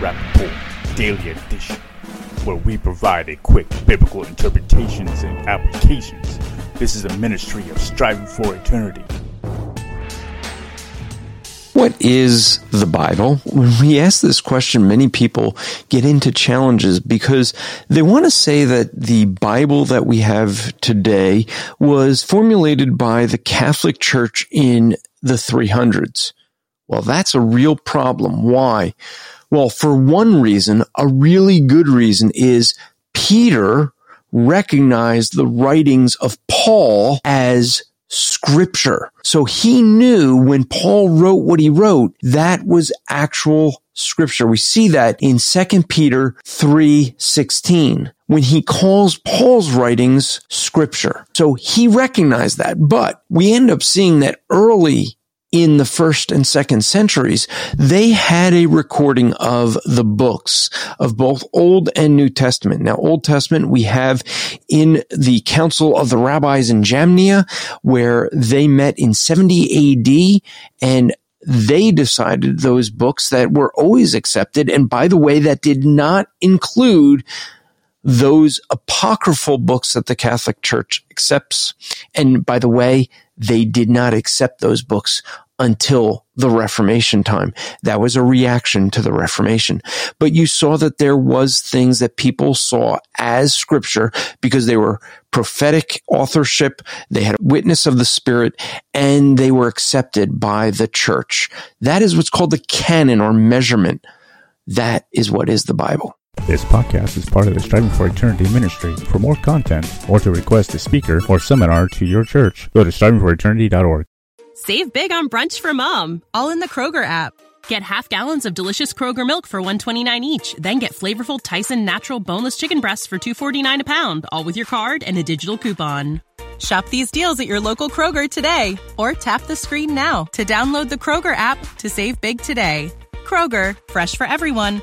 Welcome to the Rapp Report Daily Edition, where we provide a quick biblical interpretations and applications. This is a ministry of striving for eternity. What is the Bible? When we ask this question, many people get into challenges because they want to say that the Bible that we have today was formulated by the Catholic Church in the 300s. Well, that's a real problem. Why? Well, for one reason, a really good reason is Peter recognized the writings of Paul as scripture. So he knew when Paul wrote what he wrote, that was actual scripture. We see that in 2 Peter 3:16 when he calls Paul's writings scripture. So he recognized that, but we end up seeing that early in the first and second centuries, they had a recording of the books of both Old and New Testament. Now, Old Testament we have in the Council of the Rabbis in Jamnia, where they met in 70 AD and they decided those books that were always accepted. And by the way, that did not include those apocryphal books that the Catholic Church accepts. And by the way, they did not accept those books until the Reformation time. That was a reaction to the Reformation. But you saw that there was things that people saw as scripture because they were prophetic authorship. They had a witness of the spirit and they were accepted by the church. That is what's called the canon or measurement. That is what is the Bible. This podcast is part of the Striving for Eternity ministry. For more content or to request a speaker or seminar to your church, go to strivingforeternity.org. Save big on brunch for mom, all in the Kroger app. Get half gallons of delicious Kroger milk for 129 each, then get flavorful Tyson natural boneless chicken breasts for 249 a pound, all with your card and a digital coupon. Shop these deals at your local Kroger today or tap the screen now to download the Kroger app to save big today. Kroger, fresh for everyone.